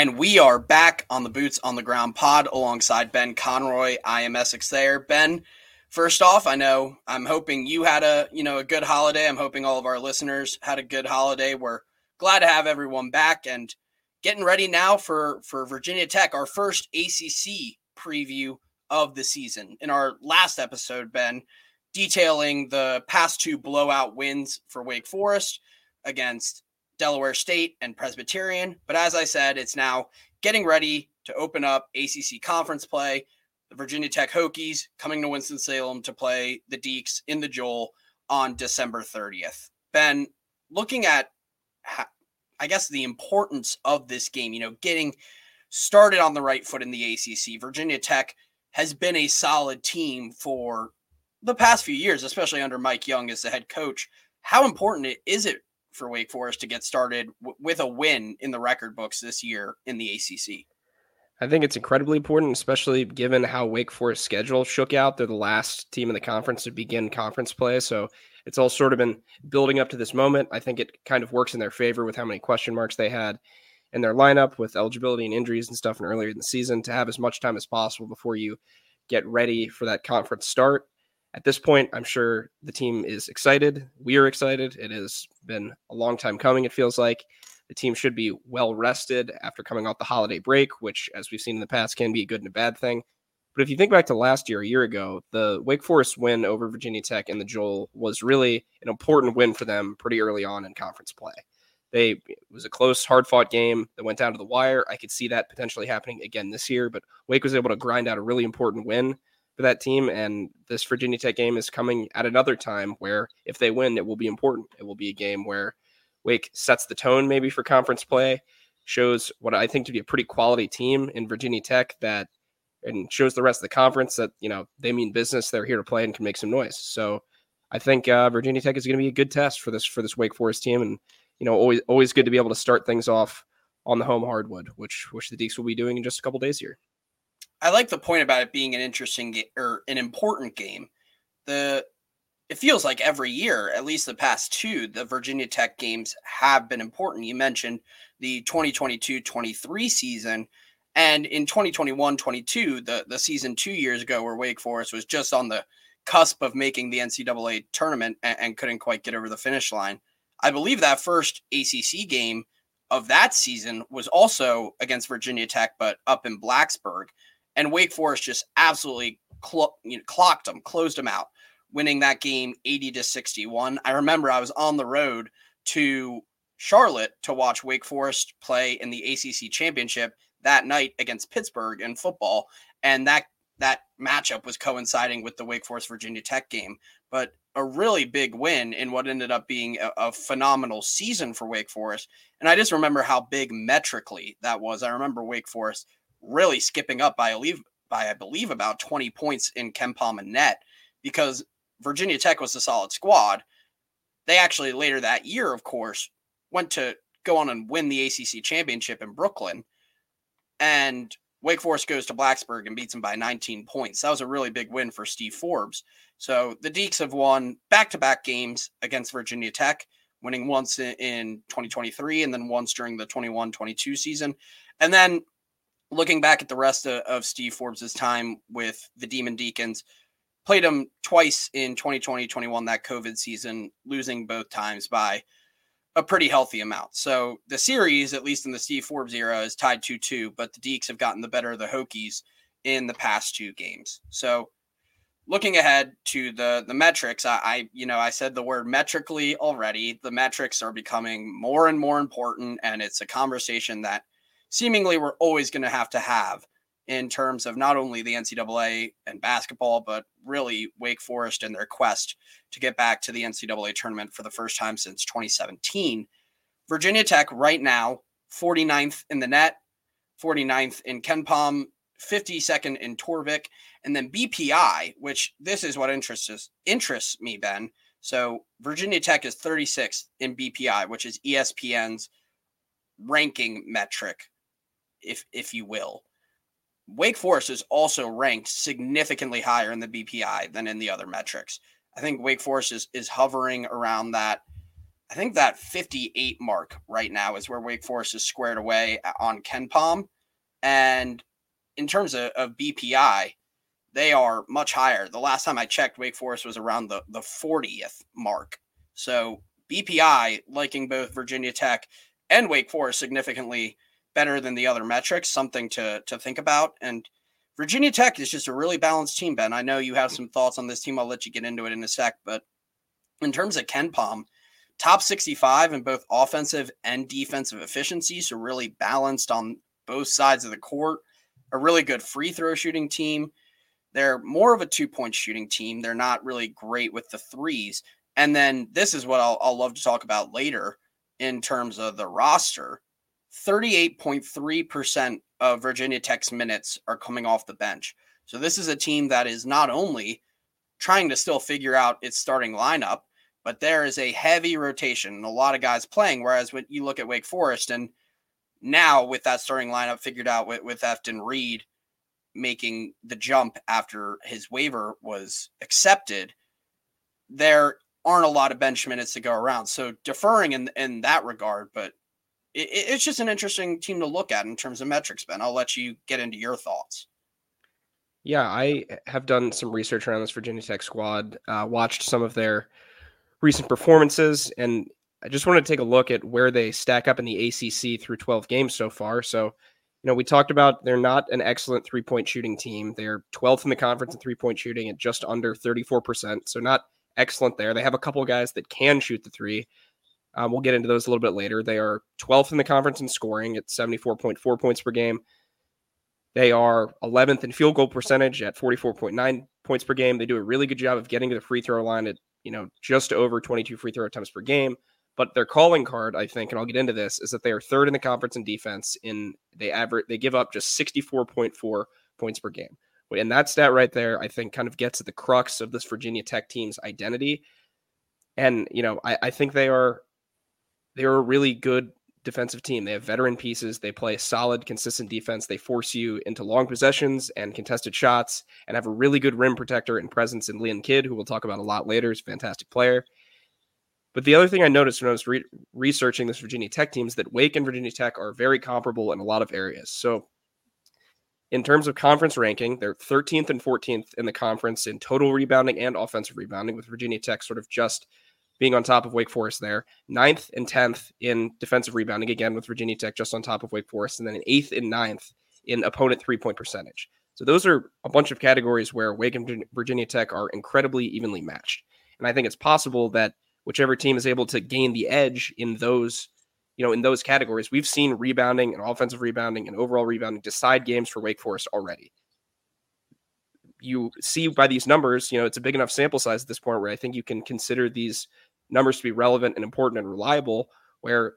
And we are back on the Boots on the Ground pod alongside Ben Conroy. I am Essex there. Ben, first off, I know I'm hoping you had a you know a good holiday. I'm hoping all of our listeners had a good holiday. We're glad to have everyone back and getting ready now for for Virginia Tech, our first ACC preview of the season. In our last episode, Ben, detailing the past two blowout wins for Wake Forest against Delaware State and Presbyterian. But as I said, it's now getting ready to open up ACC conference play. The Virginia Tech Hokies coming to Winston-Salem to play the Deacs in the Joel on December 30th. Ben, looking at, I guess, the importance of this game, you know, getting started on the right foot in the ACC, Virginia Tech has been a solid team for the past few years, especially under Mike Young as the head coach. How important is it for Wake Forest to get started w- with a win in the record books this year in the ACC? I think it's incredibly important, especially given how Wake Forest schedule shook out. They're the last team in the conference to begin conference play. So it's all sort of been building up to this moment. I think it kind of works in their favor with how many question marks they had in their lineup with eligibility and injuries and stuff and earlier in the season to have as much time as possible before you get ready for that conference start at this point, I'm sure the team is excited. We are excited. It has been a long time coming, it feels like. The team should be well rested after coming off the holiday break, which, as we've seen in the past, can be a good and a bad thing. But if you think back to last year, a year ago, the Wake Forest win over Virginia Tech in the Joel was really an important win for them pretty early on in conference play. They it was a close, hard fought game that went down to the wire. I could see that potentially happening again this year, but Wake was able to grind out a really important win for that team. And this Virginia Tech game is coming at another time where if they win, it will be important. It will be a game where Wake sets the tone maybe for conference play, shows what I think to be a pretty quality team in Virginia Tech that and shows the rest of the conference that you know they mean business. They're here to play and can make some noise. So I think uh, Virginia Tech is going to be a good test for this for this Wake Forest team, and you know always always good to be able to start things off on the home hardwood, which which the Deacs will be doing in just a couple days here. I like the point about it being an interesting game or an important game. The it feels like every year, at least the past two, the Virginia Tech games have been important. You mentioned the 2022-23 season and in 2021-22, the the season 2 years ago where Wake Forest was just on the cusp of making the NCAA tournament and, and couldn't quite get over the finish line. I believe that first ACC game of that season was also against Virginia Tech, but up in Blacksburg and Wake Forest just absolutely you know, clocked them, closed them out, winning that game 80 to 61. I remember I was on the road to Charlotte to watch Wake Forest play in the ACC championship that night against Pittsburgh in football, and that that matchup was coinciding with the Wake Forest Virginia Tech game. But a really big win in what ended up being a, a, phenomenal season for Wake Forest. And I just remember how big metrically that was. I remember Wake Forest really skipping up by I believe by I believe about 20 points in KenPom and net because Virginia Tech was a solid squad. They actually later that year, of course, went to go on and win the ACC championship in Brooklyn. And Wake Forest goes to Blacksburg and beats them by 19 points. That was a really big win for Steve Forbes. So the Deacs have won back to back games against Virginia Tech, winning once in 2023 and then once during the 21 22 season. And then looking back at the rest of, of Steve Forbes' time with the Demon Deacons, played them twice in 2020 21, that COVID season, losing both times by a pretty healthy amount. So the series, at least in the Steve Forbes era, is tied 2 2, but the Deacs have gotten the better of the Hokies in the past two games. So looking ahead to the the metrics, I, I you know I said the word metrically already. The metrics are becoming more and more important, and it's a conversation that seemingly we're always going to have to have in terms of not only the NCAA and basketball, but really Wake Forest and their quest to get back to the NCAA tournament for the first time since 2017. Virginia Tech right now, 49th in the net, 49th in KenPom, 52nd in Torvik, and then BPI, which this is what interests interests me, Ben. So Virginia Tech is 36th in BPI, which is ESPN's ranking metric if if you will. Wake Forest is also ranked significantly higher in the BPI than in the other metrics. I think Wake Forest is is hovering around that I think that 58 mark right now is where Wake Forest is squared away uh, on KenPom. And in terms of, of BPI, they are much higher. The last time I checked, Wake Forest was around the, the 40th mark. So BPI, liking both Virginia Tech and Wake Forest significantly better than the other metrics, something to to think about. And Virginia Tech is just a really balanced team, Ben. I know you have some thoughts on this team. I'll let you get into it in a sec. But in terms of KenPom, top 65 in both offensive and defensive efficiency. So really balanced on both sides of the court. A really good free throw shooting team. They're more of a two point shooting team. They're not really great with the threes. And then this is what I'll, I'll love to talk about later in terms of the roster. 38.3% of Virginia Tech's minutes are coming off the bench. So this is a team that is not only trying to still figure out its starting lineup, but there is a heavy rotation and a lot of guys playing. Whereas when you look at Wake Forest and now with that starting lineup figured out with, with Efton Reid making the jump after his waiver was accepted, there aren't a lot of bench minutes to go around. So deferring in in that regard, but it, it's just an interesting team to look at in terms of metrics. Ben, I'll let you get into your thoughts. Yeah, I have done some research around this Virginia Tech squad. Uh, watched some of their recent performances, and I just wanted to take a look at where they stack up in the ACC through 12 games so far. So, you know, we talked about they're not an excellent three point shooting team. They're 12th in the conference in three point shooting at just under 34%. So, not excellent there. They have a couple guys that can shoot the three. Um, we'll get into those a little bit later. They are 12th in the conference in scoring at 74.4 points per game. They are 11th in field goal percentage at 44.9 points per game. They do a really good job of getting to the free throw line at, you know, just over 22 free throw attempts per game. But their calling card, I think, and I'll get into this, is that they are third in the conference in defense. In they average, they give up just 64.4 points per game. And that stat right there, I think, kind of gets at the crux of this Virginia Tech team's identity. And, you know, I, I think they are they're a really good defensive team. They have veteran pieces. They play solid, consistent defense. They force you into long possessions and contested shots and have a really good rim protector and presence in Lynn Kidd, who we'll talk about a lot later. Is a fantastic player. But the other thing I noticed when I was re- researching this Virginia Tech team is that Wake and Virginia Tech are very comparable in a lot of areas. So in terms of conference ranking, they're 13th and 14th in the conference in total rebounding and offensive rebounding, with Virginia Tech sort of just being on top of Wake Forest there. Ninth and 10th in defensive rebounding, again, with Virginia Tech just on top of Wake Forest, and then an eighth and ninth in opponent three point percentage. So those are a bunch of categories where Wake and Virginia Tech are incredibly evenly matched. And I think it's possible that whichever team is able to gain the edge in those you know, in those categories, we've seen rebounding and offensive rebounding and overall rebounding decide games for Wake Forest already. You see by these numbers, you know, it's a big enough sample size at this point where I think you can consider these numbers to be relevant and important and reliable, where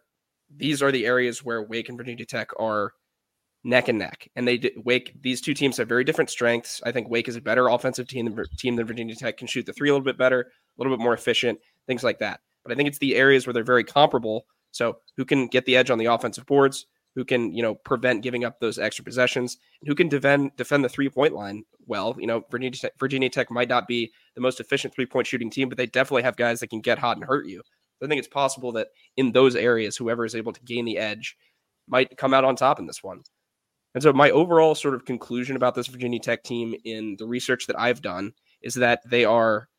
these are the areas where Wake and Virginia Tech are neck and neck. And they Wake these two teams have very different strengths. I think Wake is a better offensive team than team than Virginia Tech can shoot the three a little bit better, a little bit more efficient, things like that. But I think it's the areas where they're very comparable so who can get the edge on the offensive boards? Who can you know prevent giving up those extra possessions? And who can defend defend the three point line well? You know Virginia Tech, Virginia Tech might not be the most efficient three point shooting team, but they definitely have guys that can get hot and hurt you. I think it's possible that in those areas, whoever is able to gain the edge might come out on top in this one. And so, my overall sort of conclusion about this Virginia Tech team in the research that I've done is that they are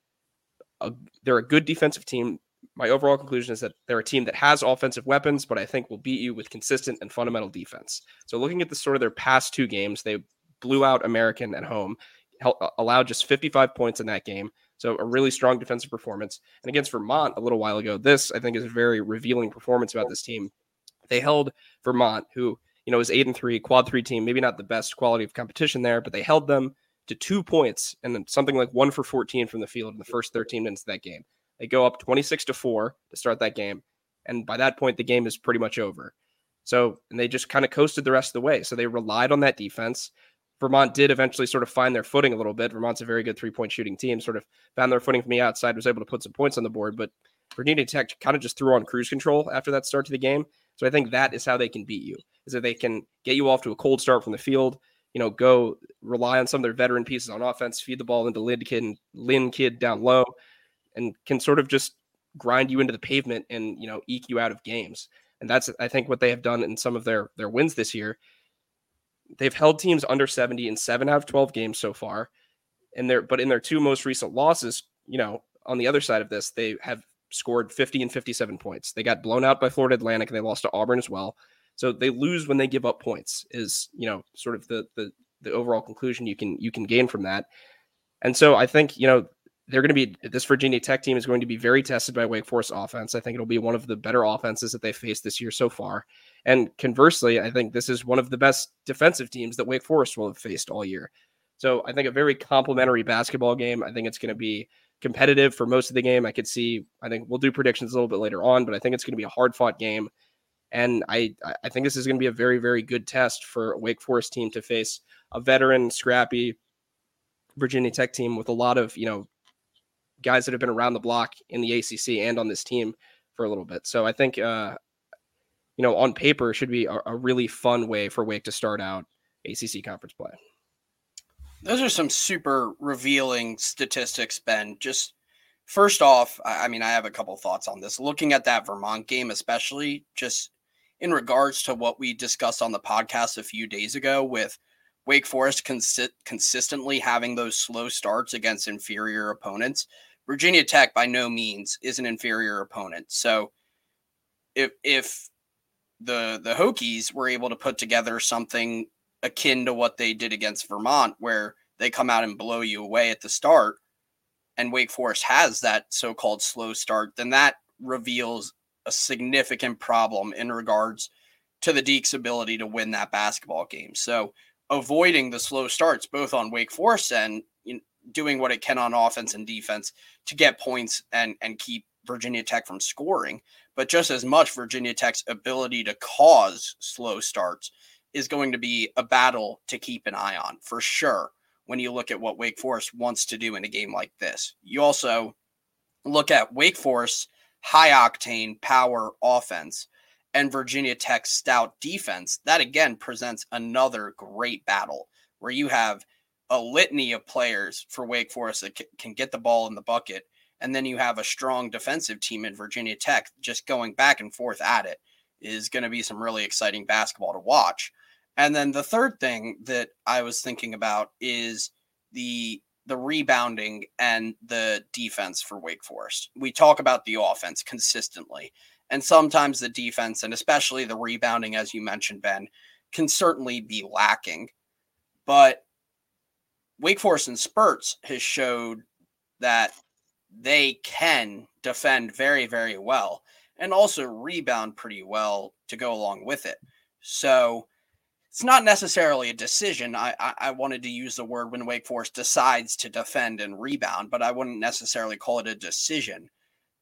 a, they're a good defensive team my overall conclusion is that they're a team that has offensive weapons, but I think will beat you with consistent and fundamental defense. So looking at the sort of their past two games, they blew out American at home, uh, allowed just 55 points in that game. So a really strong defensive performance. And against Vermont a little while ago, this I think is a very revealing performance about this team. They held Vermont, who you know is eight and three, quad three team, maybe not the best quality of competition there, but they held them to two points and something like one for 14 from the field in the first 13 minutes of that game. They go up 26 to 4 to start that game. And by that point, the game is pretty much over. So, and they just kind of coasted the rest of the way. So they relied on that defense. Vermont did eventually sort of find their footing a little bit. Vermont's a very good three point shooting team, sort of found their footing from the outside, was able to put some points on the board. But Virginia Tech kind of just threw on cruise control after that start to the game. So I think that is how they can beat you, is that they can get you off to a cold start from the field, you know, go rely on some of their veteran pieces on offense, feed the ball into Lynn Kidd, Lynn Kidd down low, and can sort of just grind you into the pavement and you know eke you out of games. And that's I think what they have done in some of their their wins this year. They've held teams under 70 in 7 out of 12 games so far. And their but in their two most recent losses, you know, on the other side of this, they have scored 50 and 57 points. They got blown out by Florida Atlantic and they lost to Auburn as well. So they lose when they give up points is, you know, sort of the the the overall conclusion you can you can gain from that. And so I think, you know, they're going to be this Virginia Tech team is going to be very tested by Wake Forest offense. I think it'll be one of the better offenses that they faced this year so far. And conversely, I think this is one of the best defensive teams that Wake Forest will have faced all year. So I think a very complimentary basketball game. I think it's going to be competitive for most of the game. I could see. I think we'll do predictions a little bit later on, but I think it's going to be a hard fought game. And I I think this is going to be a very very good test for a Wake Forest team to face a veteran, scrappy Virginia Tech team with a lot of you know guys that have been around the block in the ACC and on this team for a little bit. So I think uh, you know on paper should be a, a really fun way for Wake to start out ACC conference play. Those are some super revealing statistics, Ben. Just first off, I mean, I have a couple thoughts on this. Looking at that Vermont game, especially just in regards to what we discussed on the podcast a few days ago with Wake Forest consi- consistently having those slow starts against inferior opponents. Virginia Tech by no means is an inferior opponent. So if if the the Hokies were able to put together something akin to what they did against Vermont, where they come out and blow you away at the start, and Wake Forest has that so called slow start, then that reveals a significant problem in regards to the Deacs' ability to win that basketball game. So avoiding the slow starts, both on Wake Forest and doing what it can on offense and defense to get points and and keep Virginia Tech from scoring, but just as much Virginia Tech's ability to cause slow starts is going to be a battle to keep an eye on for sure when you look at what Wake Forest wants to do in a game like this. You also look at Wake Forest high octane power offense and Virginia Tech's stout defense. That again presents another great battle where you have a litany of players for Wake Forest that can get the ball in the bucket. And then you have a strong defensive team in Virginia Tech just going back and forth at it is going to be some really exciting basketball to watch. And then the third thing that I was thinking about is the the rebounding and the defense for Wake Forest. We talk about the offense consistently, and sometimes the defense and especially the rebounding as you mentioned Ben can certainly be lacking. But Wake Forest in spurts has showed that they can defend very very well and also rebound pretty well to go along with it. So it's not necessarily a decision. I, I, I wanted to use the word when Wake Forest decides to defend and rebound, but I wouldn't necessarily call it a decision.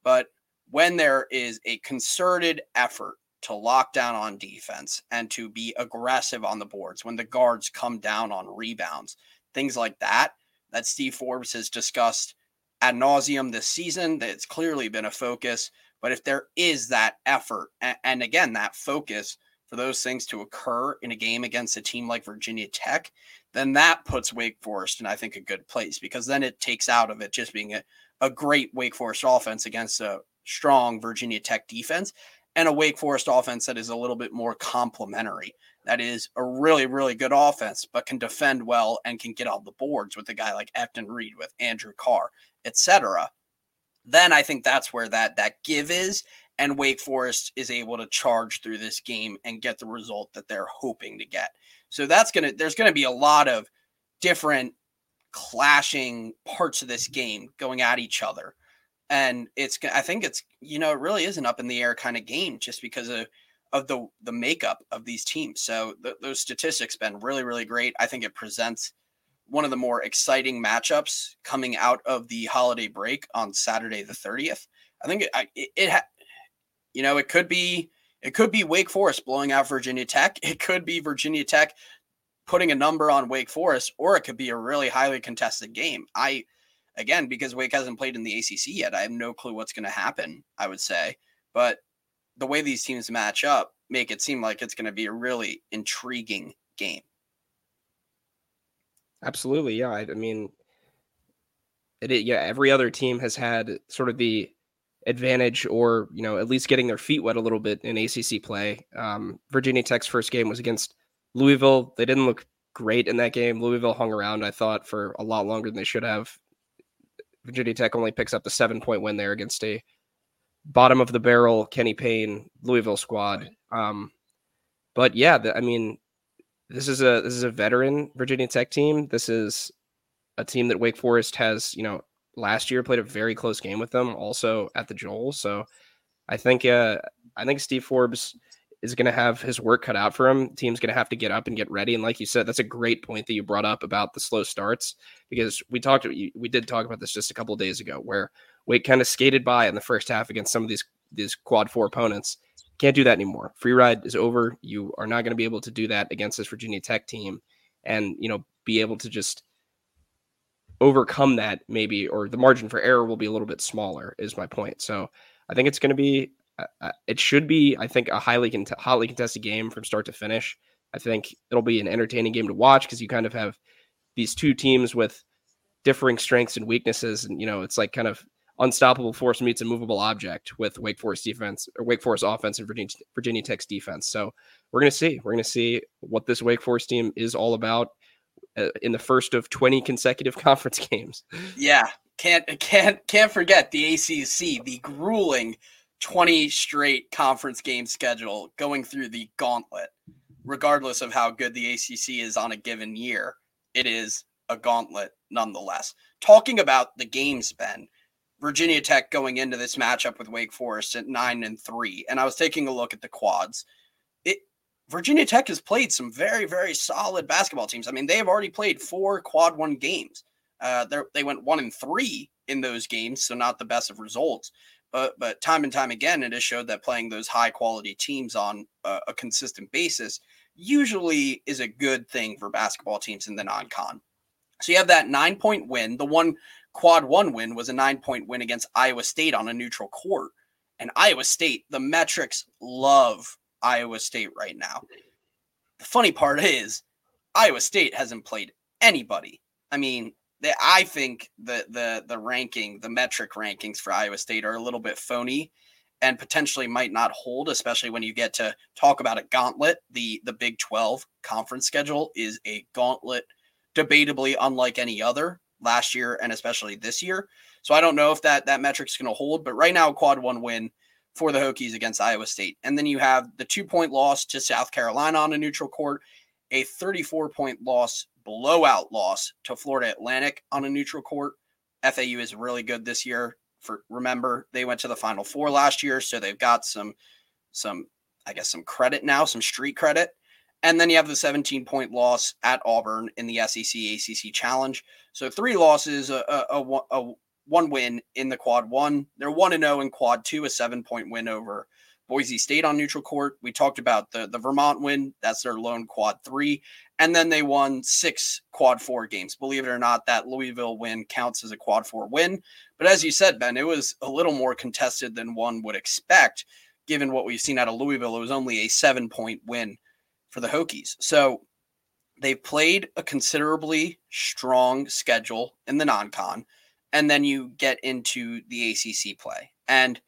But when there is a concerted effort to lock down on defense and to be aggressive on the boards, when the guards come down on rebounds, things like that, that Steve Forbes has discussed ad nauseum this season, that it's clearly been a focus. But if there is that effort, and, again, that focus, for those things to occur in a game against a team like Virginia Tech, then that puts Wake Forest in, I think, a good place because then it takes out of it just being a, a great Wake Forest offense against a strong Virginia Tech defense and a Wake Forest offense that is a little bit more complementary. That is a really, really good offense, but can defend well and can get on the boards with a guy like Efton Reid, with Andrew Carr, etc. Then I think that's where that that give is, and Wake Forest is able to charge through this game and get the result that they're hoping to get. So that's to there's to be a lot of different clashing parts of this game going at each other. And it's I think it's you know it really is an up in the air kind of game just because of of the the makeup of these teams. So th- those statistics been really really great. I think it presents one of the more exciting matchups coming out of the holiday break on Saturday the 30th. I think it, it, it ha- you know, it could be it could be Wake Forest blowing out Virginia Tech. It could be Virginia Tech putting a number on Wake Forest, or it could be a really highly contested game. I again because Wake hasn't played in the ACC yet, I have no clue what's going to happen. I would say, but the way these teams match up make it seem like it's going to be a really intriguing game. Absolutely, yeah. I, I mean, it, yeah. Every other team has had sort of the advantage or you know at least getting their feet wet a little bit in ACC play. Um, Virginia Tech's first game was against Louisville. They didn't look great in that game. Louisville hung around, I thought, for a lot longer than they should have. Virginia Tech only picks up the seven point win there against a bottom of the barrel Kenny Payne Louisville squad. Um, but yeah, the, I mean, this is a this is a veteran Virginia Tech team. This is a team that Wake Forest has, you know, last year played a very close game with them, also at the Joel. So I think uh, I think Steve Forbes is going to have his work cut out for him. Team's going to have to get up and get ready. And like you said, that's a great point that you brought up about the slow starts because we talked, we did talk about this just a couple days ago, where Wake kind of skated by in the first half against some of these these quad four opponents. Can't do that anymore. Free ride is over. You are not going to be able to do that against this Virginia Tech team, and you know be able to just overcome that maybe, or the margin for error will be a little bit smaller. Is my point. So I think it's going to be uh, uh, it should be, I think, a highly cont- hotly contested game from start to finish. I think it'll be an entertaining game to watch because you kind of have these two teams with differing strengths and weaknesses, and you know, it's like kind of unstoppable force meets a movable object with Wake Forest defense or Wake Forest offense and Virginia Virginia Tech's defense. So we're gonna see, we're gonna see what this Wake Forest team is all about uh, in the first of 20 consecutive conference games. Yeah, can't can't can't forget the ACC, the grueling 20 straight conference game schedule going through the gauntlet, regardless of how good the ACC is on a given year. It is a gauntlet nonetheless. Talking about the games, Ben, Virginia Tech going into this matchup with Wake Forest at nine and three, and I was taking a look at the quads. It Virginia Tech has played some very, very solid basketball teams. I mean, they have already played four quad one games. Uh, they went one and three in those games, so not the best of results. But but time and time again, it has showed that playing those high quality teams on a, a consistent basis usually is a good thing for basketball teams in the non-con. So you have that nine point win. The one quad one win was a nine point win against Iowa State on a neutral court. And Iowa State, the metrics love Iowa State right now. The funny part is, Iowa State hasn't played anybody. I mean, they, I think the the the ranking, the metric rankings for Iowa State are a little bit phony and potentially might not hold, especially when you get to talk about a gauntlet. The the Big 12 conference schedule is a gauntlet, debatably unlike any other last year and especially this year. So I don't know if that that metric's is going to hold, but right now quad one win for the Hokies against Iowa State. And then you have the 2-point loss to South Carolina on a neutral court, a 34 point loss blowout loss to Florida Atlantic on a neutral court. FAU is really good this year. For remember, they went to the Final Four last year, so they've got some, some, I guess, some credit now, some street credit. And then you have the 17 point loss at Auburn in the SEC ACC Challenge. So three losses, a, a, a, one win in the quad one. They're one and zero oh in quad two, a seven point win over Boise State on neutral court. We talked about the the Vermont win. That's their lone quad three. And then they won six quad four games. Believe it or not, that Louisville win counts as a quad four win. But as you said, Ben, it was a little more contested than one would expect, given what we've seen out of Louisville. It was only a seven point win for the Hokies. So they've played a considerably strong schedule in the non con. And then you get into the ACC play. And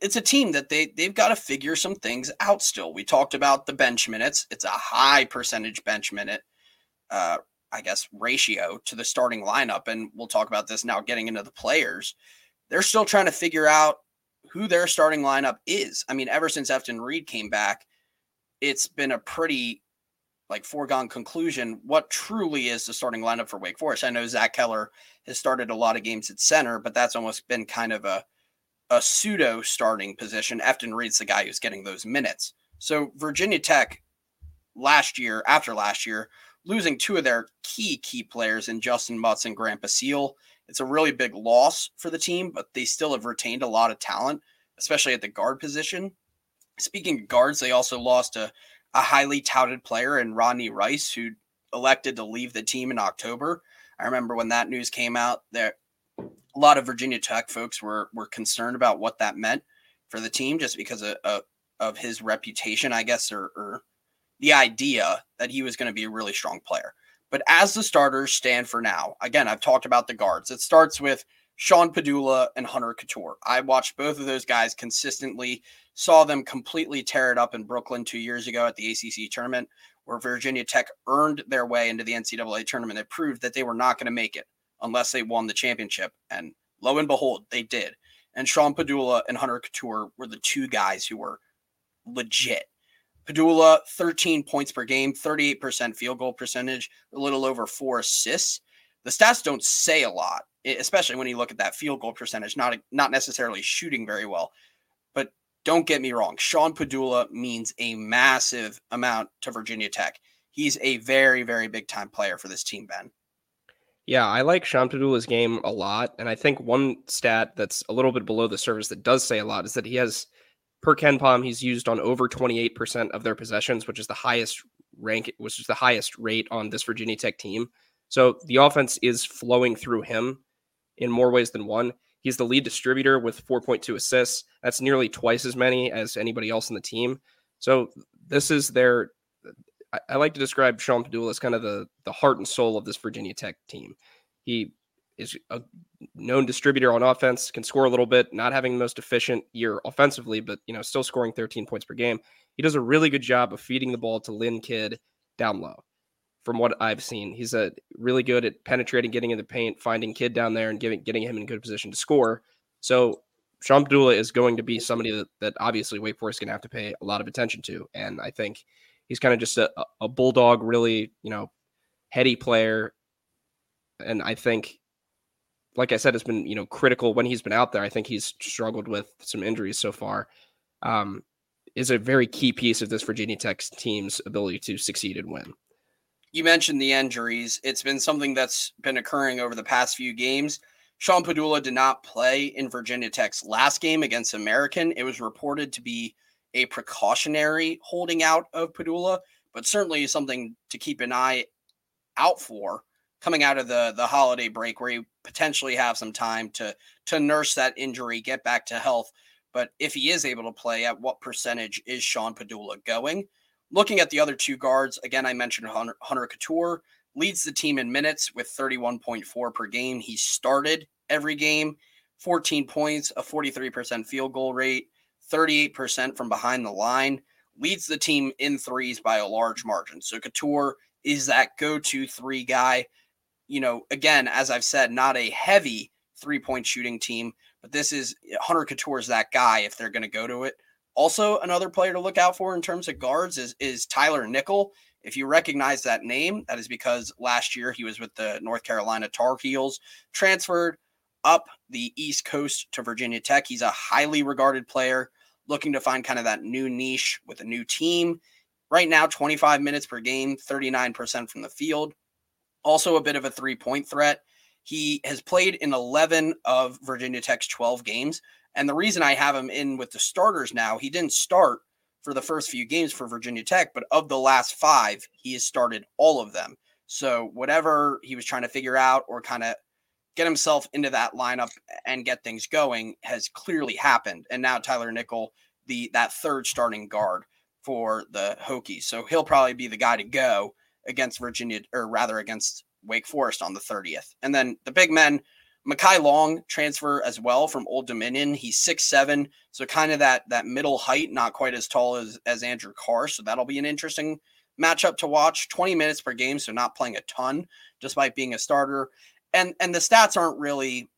it's a team that they they've got to figure some things out still. We talked about the bench minutes. It's a high percentage bench minute uh I guess ratio to the starting lineup and we'll talk about this now getting into the players. They're still trying to figure out who their starting lineup is. I mean, ever since Efton Reid came back, it's been a pretty like foregone conclusion what truly is the starting lineup for Wake Forest. I know Zach Keller has started a lot of games at center, but that's almost been kind of a a pseudo starting position. Efton Reid's the guy who's getting those minutes. So Virginia Tech last year, after last year, losing two of their key key players in Justyn Mutts and Grant Basile. It's a really big loss for the team, but they still have retained a lot of talent, especially at the guard position. Speaking of guards, they also lost a, a highly touted player in Rodney Rice, who elected to leave the team in October. I remember when that news came out, there a lot of Virginia Tech folks were were concerned about what that meant for the team, just because of, of, of his reputation, I guess, or, or the idea that he was going to be a really strong player. But as the starters stand for now, again, I've talked about the guards. It starts with Sean Pedulla and Hunter Cattoor. I watched both of those guys consistently, saw them completely tear it up in Brooklyn two years ago at the ACC tournament, where Virginia Tech earned their way into the NCAA tournament. It proved that they were not going to make it unless they won the championship. And lo and behold, they did. And Sean Pedulla and Hunter Cattoor were the two guys who were legit. Pedulla, 13 points per game, 38% field goal percentage, a little over four assists. The stats don't say a lot, especially when you look at that field goal percentage, not, not necessarily shooting very well. But don't get me wrong, Sean Pedulla means a massive amount to Virginia Tech. He's a very, very big time player for this team, Ben. Yeah, I like Sean Pedulla's game a lot. And I think one stat that's a little bit below the surface that does say a lot is that he has – per KenPom, he's used on over 28% of their possessions, which is the highest rank, which is the highest rate on this Virginia Tech team. So the offense is flowing through him in more ways than one. He's the lead distributor with 4.2 assists. That's nearly twice as many as anybody else in the team. So this is their. I, I like to describe Sean Pedulla as kind of the the heart and soul of this Virginia Tech team. He is a known distributor on offense, can score a little bit, not having the most efficient year offensively, but you know, still scoring 13 points per game. He does a really good job of feeding the ball to Lynn Kidd down low. From what I've seen, he's a really good at penetrating, getting in the paint, finding Kidd down there, and giving getting him in good position to score. So Sean Pedulla is going to be somebody that, that obviously Wake Forest is going to have to pay a lot of attention to, and I think he's kind of just a, a bulldog, really you know, heady player, and I think like I said, it's been you know critical when he's been out there. I think he's struggled with some injuries so far. Um, is a very key piece of this Virginia Tech team's ability to succeed and win. You mentioned the injuries. It's been something that's been occurring over the past few games. Sean Pedulla did not play in Virginia Tech's last game against American. It was reported to be a precautionary holding out of Pedulla, but certainly something to keep an eye out for coming out of the the holiday break where you potentially have some time to to nurse that injury, get back to health. But if he is able to play, at what percentage is Sean Pedulla going? Looking at the other two guards, again, I mentioned Hunter, Hunter Cattoor leads the team in minutes with 31.4 per game. He started every game, 14 points, a 43% field goal rate, 38% from behind the line, leads the team in threes by a large margin. So Cattoor is that go to three guy you know, again, as I've said, not a heavy three point shooting team, but this is Hunter Cattoor is that guy if they're going to go to it. Also, another player to look out for in terms of guards is is Tyler Nickel. If you recognize that name, that is because last year he was with the North Carolina Tar Heels, transferred up the East Coast to Virginia Tech. He's a highly regarded player looking to find kind of that new niche with a new team. Right now, 25 minutes per game, 39% from the field also a bit of a three point threat. He has played in 11 of Virginia Tech's 12 games. And the reason I have him in with the starters now, he didn't start for the first few games for Virginia Tech, but of the last five, he has started all of them. So whatever he was trying to figure out or kind of get himself into that lineup and get things going has clearly happened. And now Tyler Nickel, the that third starting guard for the Hokies. So he'll probably be the guy to go against Virginia, or rather against Wake Forest on the 30th. And then the big men, Mekhi Long transfer as well from Old Dominion. He's six seven, so kind of that that middle height, not quite as tall as as Andrew Carr. So that'll be an interesting matchup to watch. 20 minutes per game, so not playing a ton, despite being a starter. And and the stats aren't really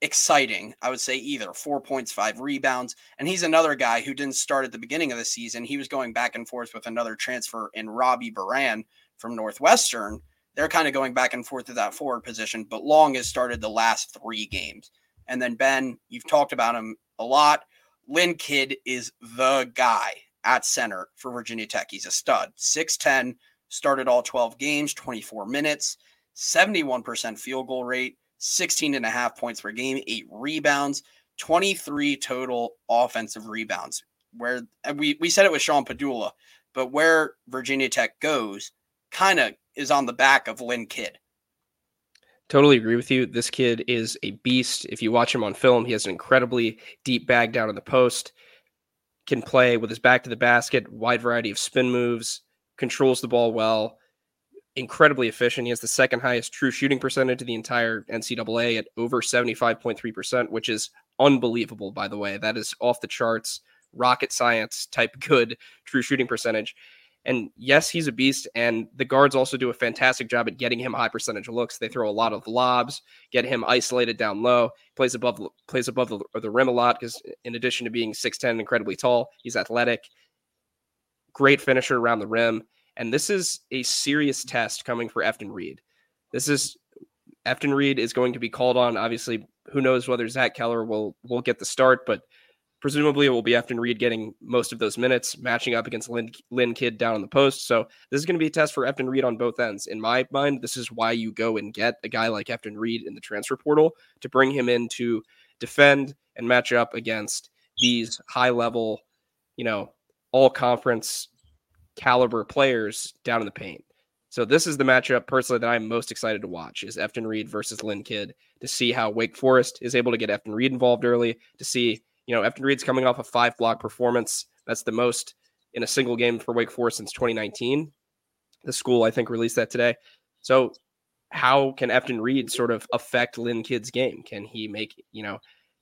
exciting, I would say either. Four points, five rebounds. And he's another guy who didn't start at the beginning of the season. He was going back and forth with another transfer in Robbie Beran from Northwestern, they're kind of going back and forth to that forward position. But Long has started the last three games. And then Ben, you've talked about him a lot. Lynn Kidd is the guy at center for Virginia Tech. He's a stud. 6'10, started all 12 games, 24 minutes, 71% field goal rate, 16 and a half points per game, eight rebounds, 23 total offensive rebounds. Where we, we said it was Sean Pedulla, but where Virginia Tech goes, kind of is on the back of Lynn Kidd. Totally agree with you. This kid is a beast. If you watch him on film, he has an incredibly deep bag down in the post, can play with his back to the basket, wide variety of spin moves, controls the ball well. incredibly efficient. He has the second highest true shooting percentage of the entire NCAA at over 75.3%, which is unbelievable, by the way. That is off the charts, rocket science type good true shooting percentage. And yes, he's a beast. And the guards also do a fantastic job at getting him high percentage looks. They throw a lot of lobs, get him isolated down low, plays above plays above the, the rim a lot because in addition to being 6'10, incredibly tall, he's athletic. Great finisher around the rim. And this is a serious test coming for Efton Reid. This is Efton Reid is going to be called on. Obviously, who knows whether Zach Keller will will get the start, but presumably it will be Efton Reid getting most of those minutes, matching up against Lynn, Lynn Kidd down on the post. So this is going to be a test for Efton Reid on both ends. In my mind, this is why you go and get a guy like Efton Reid in the transfer portal to bring him in to defend and match up against these high level, you know, all conference caliber players down in the paint. So this is the matchup personally that I'm most excited to watch is Efton Reid versus Lynn Kidd to see how Wake Forest is able to get Efton Reid involved early, to see, you know, Efton Reid's coming off a five block performance. That's the most in a single game for Wake Forest since 2019. The school, I think, released that today. So how can Efton Reid sort of affect Lynn Kidd's game? Can he make, you know,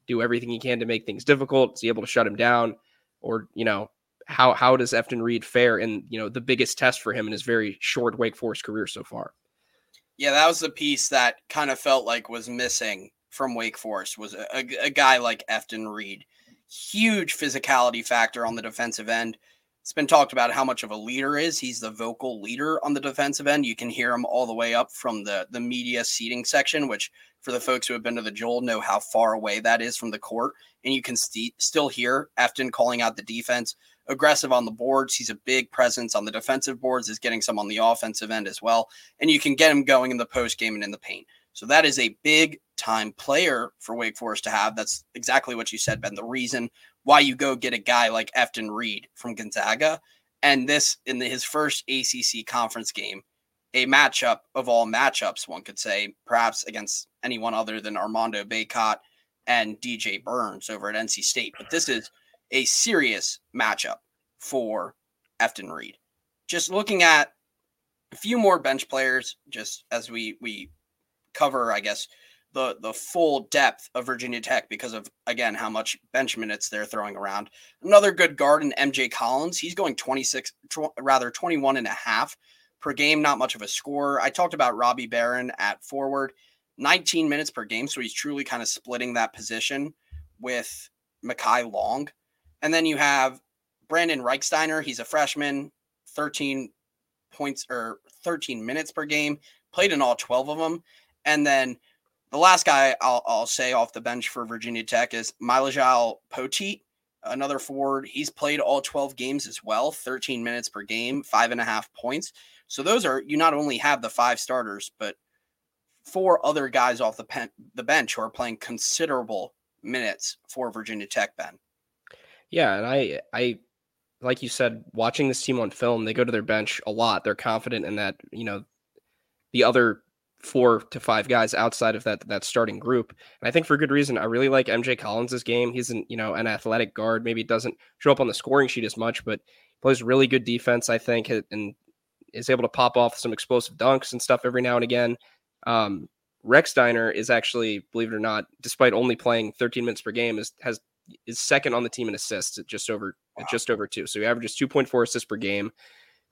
do everything he can to make things difficult? Is he able to shut him down? Or, you know, how how does Efton Reid fare in you know the biggest test for him in his very short Wake Forest career so far? Yeah, that was the piece that kind of felt like was missing from Wake Forest was a, a, a guy like Efton Reid. Huge physicality factor on the defensive end. It's been talked about how much of a leader is. He's the vocal leader on the defensive end. You can hear him all the way up from the the media seating section, which for the folks who have been to the Joel know how far away that is from the court, and you can st- still hear Efton calling out the defense aggressive on the boards. He's a big presence on the defensive boards, is getting some on the offensive end as well. And you can get him going in the post game and in the paint. So that is a big time player for Wake Forest to have. That's exactly what you said, Ben. The reason why you go get a guy like Efton Reid from Gonzaga. And this in the, his first ACC conference game, a matchup of all matchups, one could say, perhaps against anyone other than Armando Bacot and DJ Burns over at NC State. But this is a serious matchup for Efton Reid. Just looking at a few more bench players, just as we we cover, I guess, the the full depth of Virginia Tech because of again how much bench minutes they're throwing around. Another good guard in MJ Collins. He's going 26 tw- rather 21 and a half per game, not much of a score. I talked about Robbie Beran at forward, 19 minutes per game, so he's truly kind of splitting that position with Mekhi Long. And then you have Brandon Rechsteiner. He's a freshman, 13 points or 13 minutes per game, played in all 12 of them. And then the last guy I'll, I'll say off the bench for Virginia Tech is Myles Poteat, another forward. He's played all 12 games as well, 13 minutes per game, five and a half points. So those are, you not only have the five starters, but four other guys off the, pen, the bench who are playing considerable minutes for Virginia Tech, Ben. Yeah, and I I like you said, watching this team on film, they go to their bench a lot. They're confident in that, you know, the other four to five guys outside of that that starting group. And I think for good reason. I really like MJ Collins's game. He's an, you know, an athletic guard. Maybe doesn't show up on the scoring sheet as much, but plays really good defense, I think, and is able to pop off some explosive dunks and stuff every now and again. Um, Rechsteiner is actually, believe it or not, despite only playing 13 minutes per game, is has is second on the team in assists at just over wow. at just over two. So he averages 2.4 assists per game.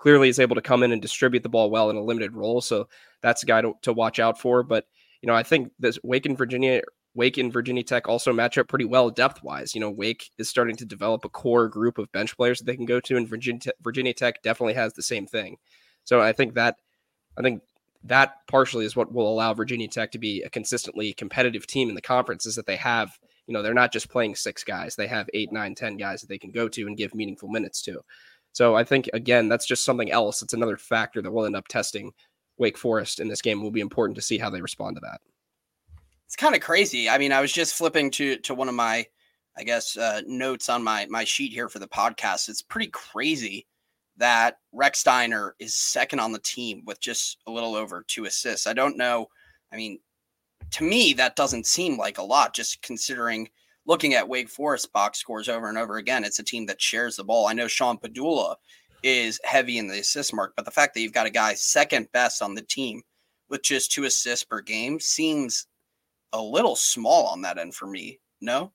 Clearly, is able to come in and distribute the ball well in a limited role. So that's a guy to, to watch out for. But you know, I think this Wake and Virginia, Wake and Virginia Tech also match up pretty well depth wise. You know, Wake is starting to develop a core group of bench players that they can go to, and Virginia Virginia Tech definitely has the same thing. So I think that I think that partially is what will allow Virginia Tech to be a consistently competitive team in the conference is that they have you know, they're not just playing six guys. They have eight, nine, ten guys that they can go to and give meaningful minutes to. So I think again, that's just something else. It's another factor that will end up testing Wake Forest in this game. Will be important to see how they respond to that. It's kind of crazy. I mean, I was just flipping to to one of my, I guess, uh, notes on my my sheet here for the podcast. It's pretty crazy that Rechsteiner is second on the team with just a little over two assists. I don't know. I mean, to me, that doesn't seem like a lot, just considering looking at Wake Forest box scores over and over again. It's a team that shares the ball. I know Sean Pedulla is heavy in the assist mark, but the fact that you've got a guy second best on the team with just two assists per game seems a little small on that end for me. No,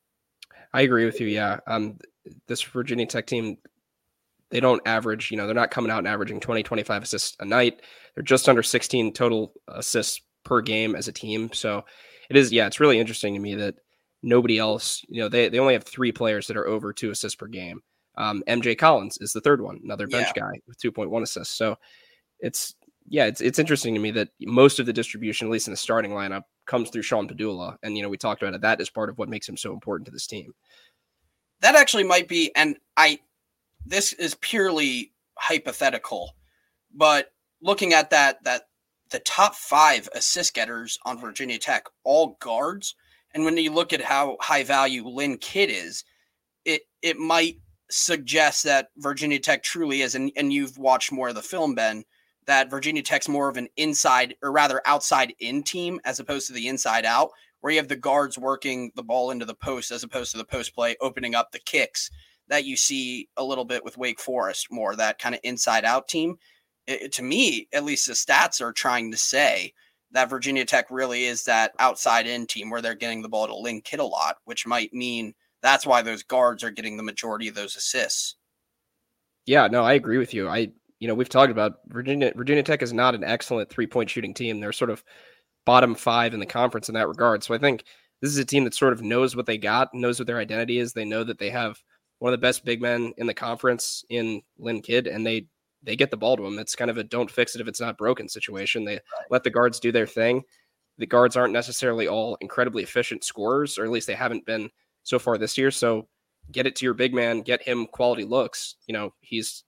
I agree with you. Yeah, um, this Virginia Tech team, they don't average. You know, they're not coming out and averaging 20, 25 assists a night. They're just under 16 total assists per game as a team. So it is, yeah, it's really interesting to me that nobody else, you know, they, they only have three players that are over two assists per game. Um, MJ Collins is the third one, another bench yeah. guy with 2.1 assists. So it's, yeah, it's it's interesting to me that most of the distribution, at least in the starting lineup, comes through Sean Pedulla, and you know we talked about it. That is part of what makes him so important to this team. That actually might be, and I, this is purely hypothetical, but looking at that that the top five assist getters on Virginia Tech, all guards, and when you look at how high value Lynn Kidd is, it it might suggest that Virginia Tech truly is, and, and you've watched more of the film, Ben that Virginia Tech's more of an inside or rather outside in team as opposed to the inside out, where you have the guards working the ball into the post as opposed to the post play opening up the kicks that you see a little bit with Wake Forest, more that kind of inside out team. It, to me, at least the stats are trying to say that Virginia Tech really is that outside in team where they're getting the ball to Lynn Kidd a lot, which might mean that's why those guards are getting the majority of those assists. Yeah, no, I agree with you. I you know, we've talked about Virginia Virginia Tech is not an excellent three point shooting team. They're sort of bottom five in the conference in that regard. So I think this is a team that sort of knows what they got, knows what their identity is. They know that they have one of the best big men in the conference in Lynn Kidd, and they they get the ball to him. It's kind of a don't fix it if it's not broken situation. They let the guards do their thing. The guards aren't necessarily all incredibly efficient scorers, or at least they haven't been so far this year. So get it to your big man, get him quality looks. You know, he's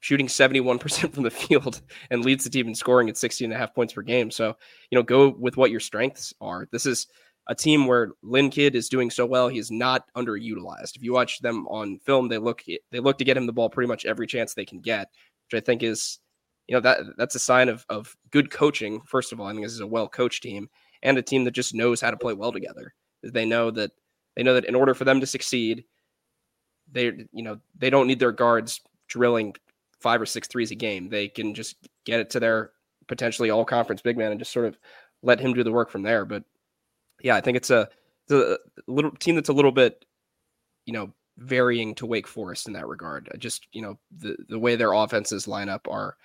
shooting 71% from the field and leads the team in scoring at 16 and a half points per game. So, you know, go with what your strengths are. This is a team where Lynn Kidd is doing so well. He's not underutilized. If you watch them on film, they look they look to get him the ball pretty much every chance they can get, which I think is, you know, that that's a sign of of good coaching. First of all, I think this is a well coached team and a team that just knows how to play well together. They know that they know that in order for them to succeed, they you know they don't need their guards drilling five or six threes a game. They can just get it to their potentially all conference big man and just sort of let him do the work from there. But yeah, I think it's a, it's a little team that's a little bit, you know, varying to Wake Forest in that regard. Just you know the the way their offenses line up are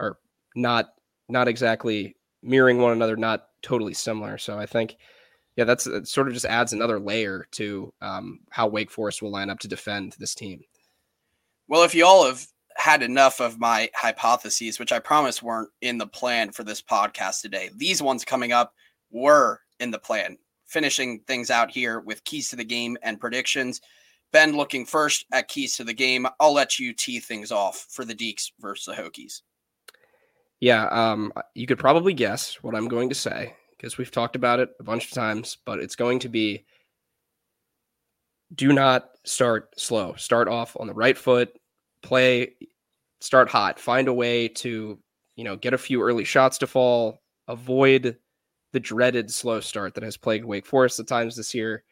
are not not exactly mirroring one another, not totally similar. So I think. Yeah, that's it sort of just adds another layer to um, how Wake Forest will line up to defend this team. Well, if you all have had enough of my hypotheses, which I promise weren't in the plan for this podcast today. These ones coming up were in the plan. Finishing things out here with keys to the game and predictions. Ben looking first at keys to the game. I'll let you tee things off for the Deacs versus the Hokies. Yeah, um, you could probably guess what I'm going to say because we've talked about it a bunch of times, but it's going to be do not start slow. Start off on the right foot, play, start hot, find a way to, you know, get a few early shots to fall, avoid the dreaded slow start that has plagued Wake Forest at times this year.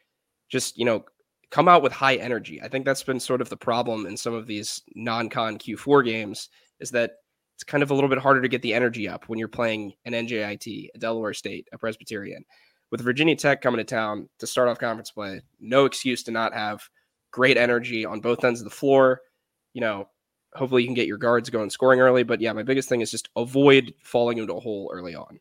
Just, you know, come out with high energy. I think that's been sort of the problem in some of these non-con Q4 games is that it's kind of a little bit harder to get the energy up when you're playing an NJIT, a Delaware State, a Presbyterian. With Virginia Tech coming to town to start off conference play, no excuse to not have great energy on both ends of the floor you know, hopefully you can get your guards going scoring early. But yeah, my biggest thing is just avoid falling into a hole early on.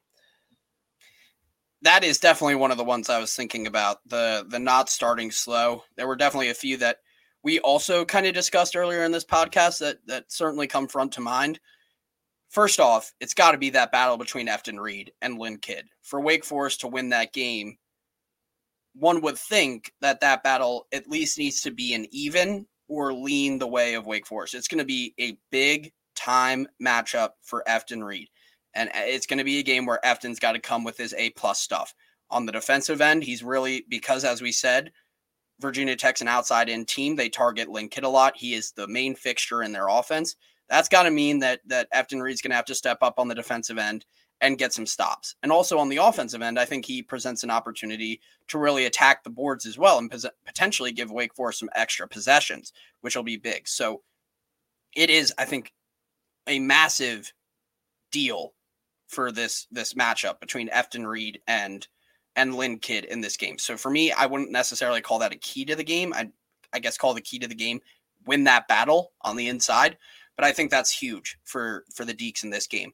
That is definitely one of the ones I was thinking about. The the not starting slow. There were definitely a few that we also kind of discussed earlier in this podcast that that certainly come front to mind. First off, it's got to be that battle between Efton Reid and Lynn Kidd. For Wake Forest to win that game, one would think that that battle at least needs to be an even or lean the way of Wake Forest. It's going to be a big time matchup for Efton Reid. And uh, it's going to be a game where Efton's got to come with his A plus stuff. On the defensive end, he's really, because as we said, Virginia Tech's an outside in team. They target Lynn Kidd a lot. He is the main fixture in their offense. That's got to mean that that Efton Reid's going to have to step up on the defensive end and get some stops. And also on the offensive end, I think he presents an opportunity to really attack the boards as well and pos- potentially give Wake Forest some extra possessions, which will be big. So it is, I think, a massive deal for this this matchup between Efton Reid and and Lynn Kidd in this game. So for me, I wouldn't necessarily call that a key to the game. I I guess call the key to the game win that battle on the inside. But I think that's huge for for the Deacs in this game.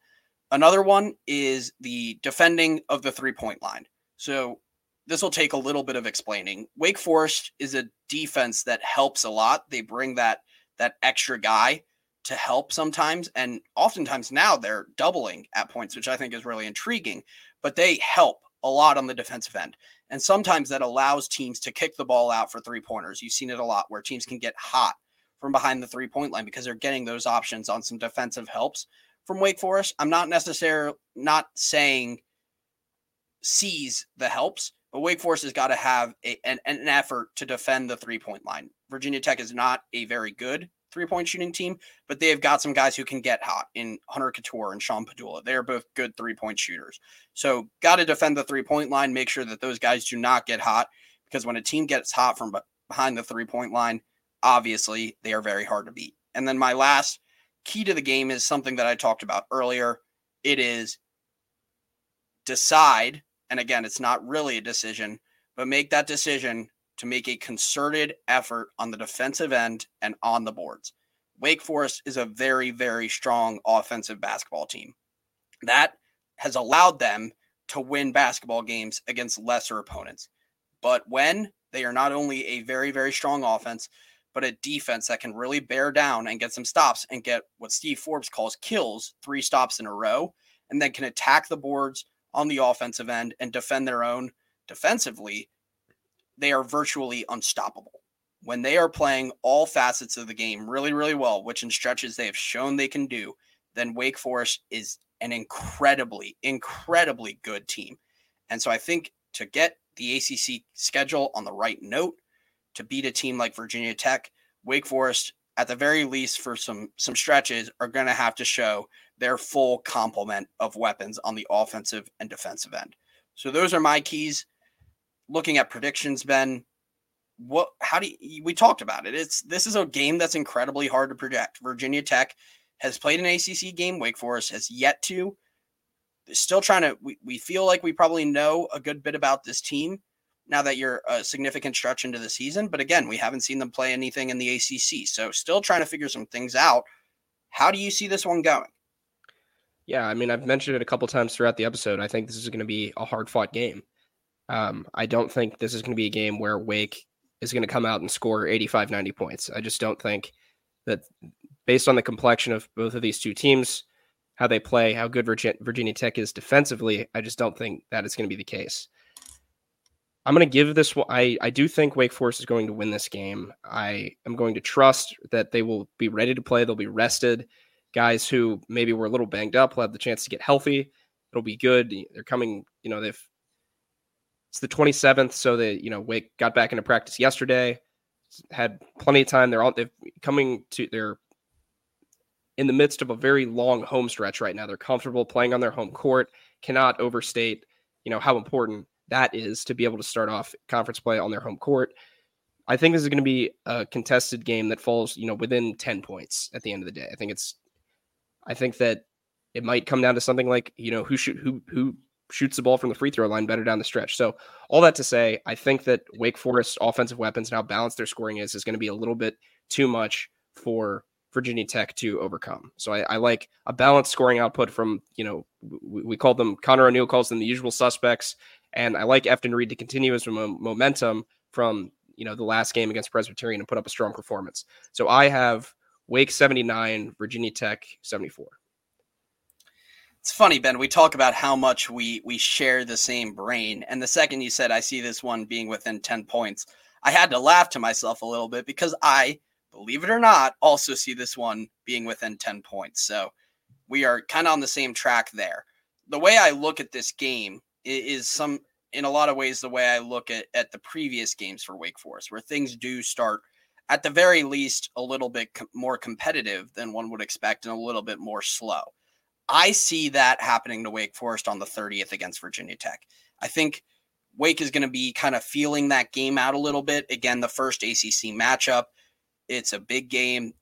Another one is the defending of the three point line. So this will take a little bit of explaining. Wake Forest is a defense that helps a lot. They bring that that extra guy to help sometimes and oftentimes now they're doubling at points which I think is really intriguing, but they help a lot on the defensive end. And sometimes that allows teams to kick the ball out for three pointers. You've seen it a lot where teams can get hot from behind the three point line because they're getting those options on some defensive helps from Wake Forest. I'm not necessarily not saying seize the helps, but Wake Forest has got to have a, an, an effort to defend the three point line. Virginia Tech is not a very good three point shooting team, but they have got some guys who can get hot in Hunter Cattoor and Sean Pedulla. They're both good three point shooters. So, got to defend the three point line, make sure that those guys do not get hot because when a team gets hot from behind the three point line, obviously they are very hard to beat. And then my last key to the game is something that I talked about earlier. It is decide, and again, it's not really a decision, but make that decision to make a concerted effort on the defensive end and on the boards. Wake Forest is a very, very strong offensive basketball team. That has allowed them to win basketball games against lesser opponents. But when they are not only a very, very strong offense, but a defense that can really bear down and get some stops and get what Steve Forbes calls kills, three stops in a row, and then can attack the boards on the offensive end and defend their own defensively, they are virtually unstoppable. When they are playing all facets of the game really, really well, which in stretches they have shown they can do, then Wake Forest is an incredibly, incredibly good team. And so I think to get the ACC schedule on the right note, to beat a team like Virginia Tech, Wake Forest, at the very least for some some stretches, are going to have to show their full complement of weapons on the offensive and defensive end. So those are my keys looking at predictions, Ben, what how do you, we talked about it? It's this is a game that's incredibly hard to project. Virginia Tech has played an ACC game. Wake Forest has yet to. still trying to. We, we feel like we probably know a good bit about this team now that you're a significant stretch into the season. But again, we haven't seen them play anything in the ACC, so still trying to figure some things out. How do you see this one going? Yeah, I mean, I've mentioned it a couple times throughout the episode. I think this is going to be a hard fought game. Um, I don't think this is going to be a game where Wake is going to come out and score 85, 90 points. I just don't think that based on the complexion of both of these two teams, how they play, how good Virginia Tech is defensively, I just don't think that is going to be the case. I'm going to give this one. I, I do think Wake Forest is going to win this game. I am going to trust that they will be ready to play. They'll be rested. Guys who maybe were a little banged up will have the chance to get healthy. It'll be good. They're coming, you know, they've it's the 27th, so they, you know, Wake got back into practice yesterday, had plenty of time. They're all they're coming to they're in the midst of a very long home stretch right now. They're comfortable playing on their home court. Cannot overstate, you know, how important that is to be able to start off conference play on their home court. I think this is going to be a contested game that falls, you know, within 10 points at the end of the day. I think it's I think that it might come down to something like, you know, who should who who shoots the ball from the free throw line better down the stretch. So all that to say, I think that Wake Forest offensive weapons and how balanced their scoring is is going to be a little bit too much for Virginia Tech to overcome. So I, I like a balanced scoring output from you know we, we call them Connor O'Neill calls them the usual suspects, and I like Efton Reid to continue his momentum from you know the last game against Presbyterian and put up a strong performance. So I have Wake 79, Virginia Tech 74 it's funny, Ben. We talk about how much we we share the same brain, and the second you said I see this one being within ten points, I had to laugh to myself a little bit because I, believe it or not, also see this one being within ten points. So we are kind of on the same track there. The way I look at this game is some, in a lot of ways, the way I look at at the previous games for Wake Forest, where things do start at the very least a little bit more competitive than one would expect and a little bit more slow. I see that happening to Wake Forest on the 30th against Virginia Tech. I think Wake is going to be kind of feeling that game out a little bit. Again, the first ACC matchup, it's a big game.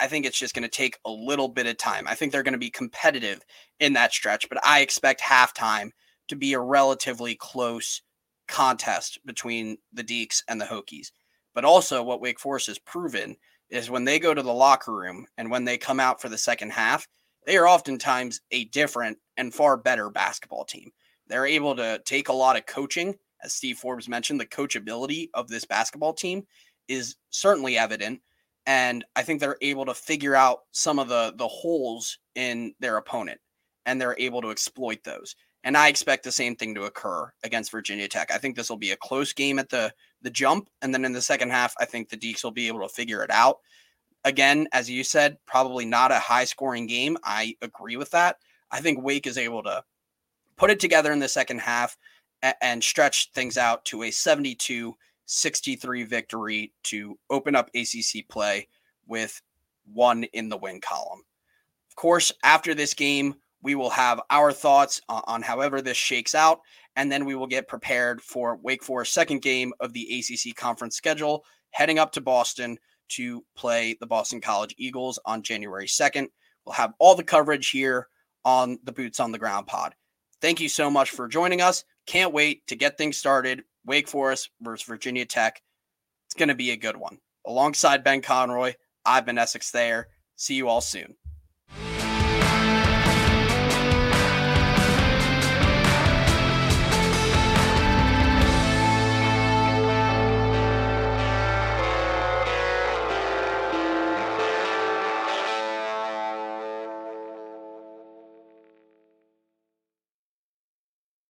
I think it's just going to take a little bit of time. I think they're going to be competitive in that stretch, but I expect halftime to be a relatively close contest between the Deacs and the Hokies. But also, what Wake Forest has proven is when they go to the locker room and when they come out for the second half, they are oftentimes a different and far better basketball team. They're able to take a lot of coaching. As Steve Forbes mentioned, the coachability of this basketball team is certainly evident. And I think they're able to figure out some of the the holes in their opponent and they're able to exploit those. And I expect the same thing to occur against Virginia Tech. I think this will be a close game at the the jump, and then in the second half, I think the Deacs will be able to figure it out. Again, as you said, probably not a high scoring game. I agree with that. I think Wake is able to put it together in the second half and, stretch things out to a 72 63 victory to open up ACC play with one in the win column. Of course, after this game, we will have our thoughts on, on however this shakes out, and then we will get prepared for Wake Forest's second game of the ACC conference schedule, heading up to Boston to play the Boston College Eagles on January 2nd. We'll have all the coverage here on the Boots on the Ground pod. Thank you so much for joining us. Can't wait to get things started. Wake Forest versus Virginia Tech. It's going to be a good one. Alongside Ben Conroy, I've been Essex Thayer. See you all soon.